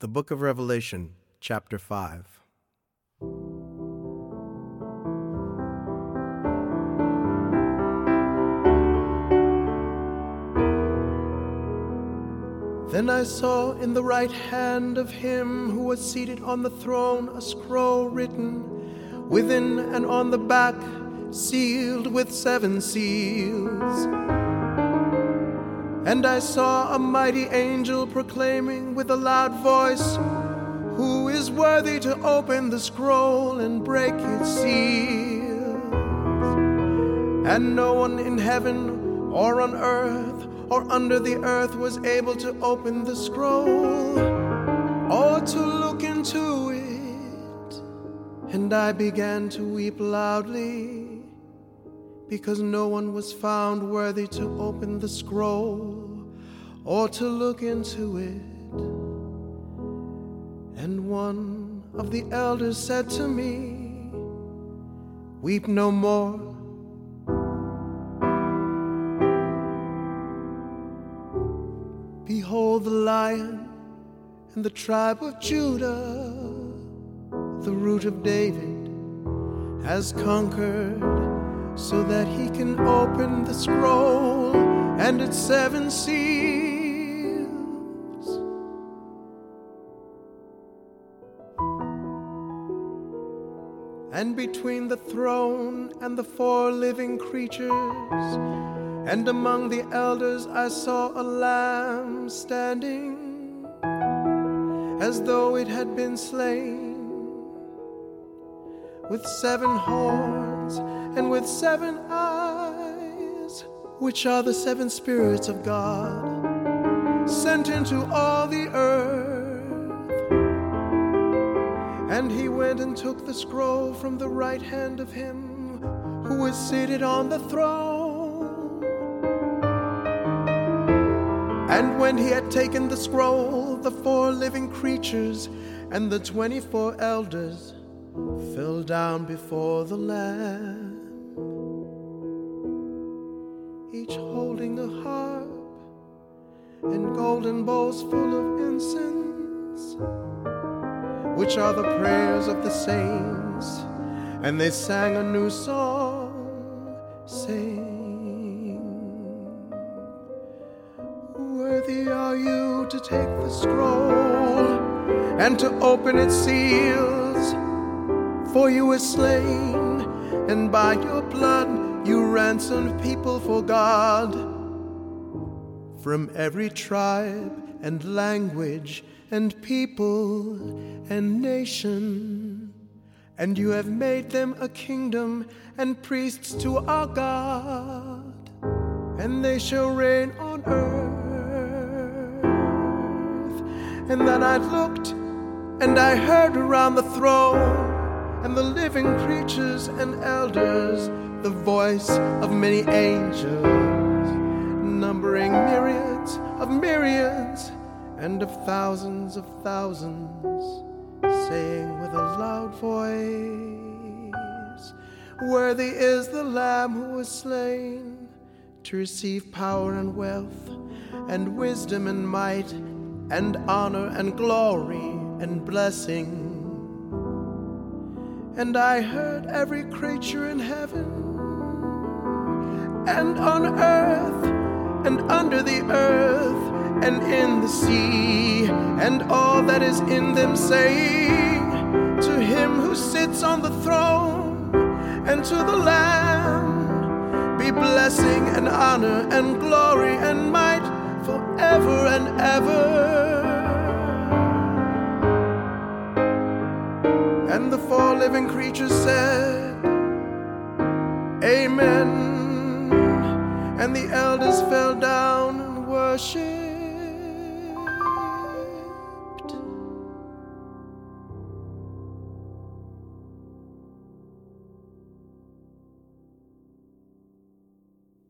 The Book of Revelation, Chapter 5. Then I saw in the right hand of him who was seated on the throne a scroll written within and on the back, sealed with seven seals. And I saw a mighty angel proclaiming with a loud voice, Who is worthy to open the scroll and break its seals? And no one in heaven or on earth or under the earth was able to open the scroll or to look into it. And I began to weep loudly because no one was found worthy to open the scroll or to look into it. And one of the elders said to me, Weep no more. Behold the lion and the tribe of Judah, the root of David, has conquered so that he can open the scroll and its seven seals. And between the throne and the four living creatures, and among the elders I saw a lamb standing as though it had been slain, with seven horns and with seven eyes, which are the seven spirits of God sent into all the earth. And he went and took the scroll from the right hand of him who was seated on the throne. And when he had taken the scroll, the four living creatures and the twenty four elders fell down before the Lamb, each holding a harp and golden bowls full of incense, which are the prayers of the saints. And they sang a new song, saying, Worthy are you to take the scroll and to open its seals. For you were slain, and by your blood you ransomed people for God from every tribe and language and people and nation. And you have made them a kingdom and priests to our God, and they shall reign on earth. And then I looked and I heard around the throne and the living creatures and elders the voice of many angels, numbering myriads of myriads and of thousands of thousands, saying with a loud voice, Worthy is the Lamb who was slain to receive power and wealth, and wisdom and might, and honor and glory and blessing. And I heard every creature in heaven and on earth and under the earth and in the sea and all that is in them saying to him who sits on the throne and to the Lamb be blessing and honor and glory and might forever and ever. And the four living creatures said, Amen. And the elders fell down and worshiped.